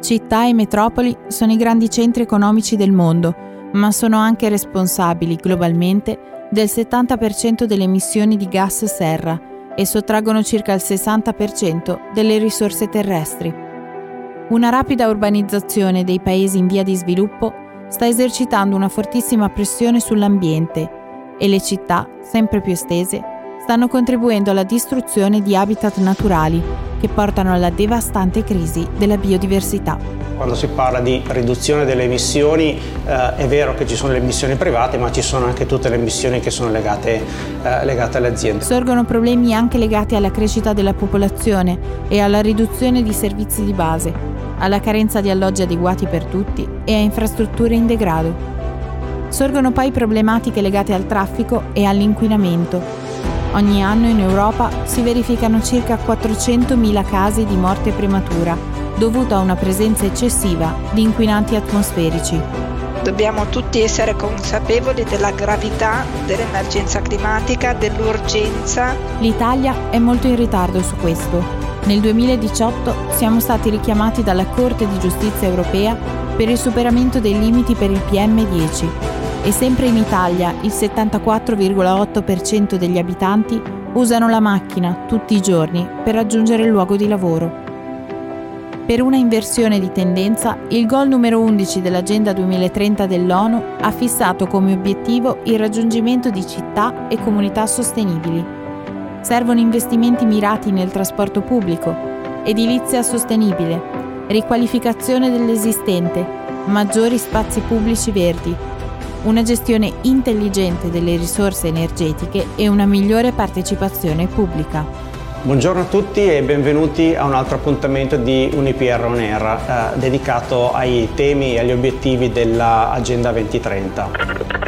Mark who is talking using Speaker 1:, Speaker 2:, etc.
Speaker 1: Città e metropoli sono i grandi centri economici del mondo, ma sono anche responsabili globalmente del 70% delle emissioni di gas serra e sottraggono circa il 60% delle risorse terrestri. Una rapida urbanizzazione dei paesi in via di sviluppo sta esercitando una fortissima pressione sull'ambiente e le città, sempre più estese, stanno contribuendo alla distruzione di habitat naturali che portano alla devastante crisi della biodiversità.
Speaker 2: Quando si parla di riduzione delle emissioni eh, è vero che ci sono le emissioni private ma ci sono anche tutte le emissioni che sono legate, eh, legate alle aziende.
Speaker 1: Sorgono problemi anche legati alla crescita della popolazione e alla riduzione di servizi di base, alla carenza di alloggi adeguati per tutti e a infrastrutture in degrado. Sorgono poi problematiche legate al traffico e all'inquinamento Ogni anno in Europa si verificano circa 400.000 casi di morte prematura dovuta a una presenza eccessiva di inquinanti atmosferici.
Speaker 3: Dobbiamo tutti essere consapevoli della gravità dell'emergenza climatica, dell'urgenza.
Speaker 1: L'Italia è molto in ritardo su questo. Nel 2018 siamo stati richiamati dalla Corte di giustizia europea per il superamento dei limiti per il PM10 e sempre in Italia il 74,8% degli abitanti usano la macchina tutti i giorni per raggiungere il luogo di lavoro. Per una inversione di tendenza, il goal numero 11 dell'Agenda 2030 dell'ONU ha fissato come obiettivo il raggiungimento di città e comunità sostenibili. Servono investimenti mirati nel trasporto pubblico, edilizia sostenibile, riqualificazione dell'esistente, maggiori spazi pubblici verdi, una gestione intelligente delle risorse energetiche e una migliore partecipazione pubblica.
Speaker 2: Buongiorno a tutti e benvenuti a un altro appuntamento di UniPR On Air eh, dedicato ai temi e agli obiettivi dell'Agenda 2030.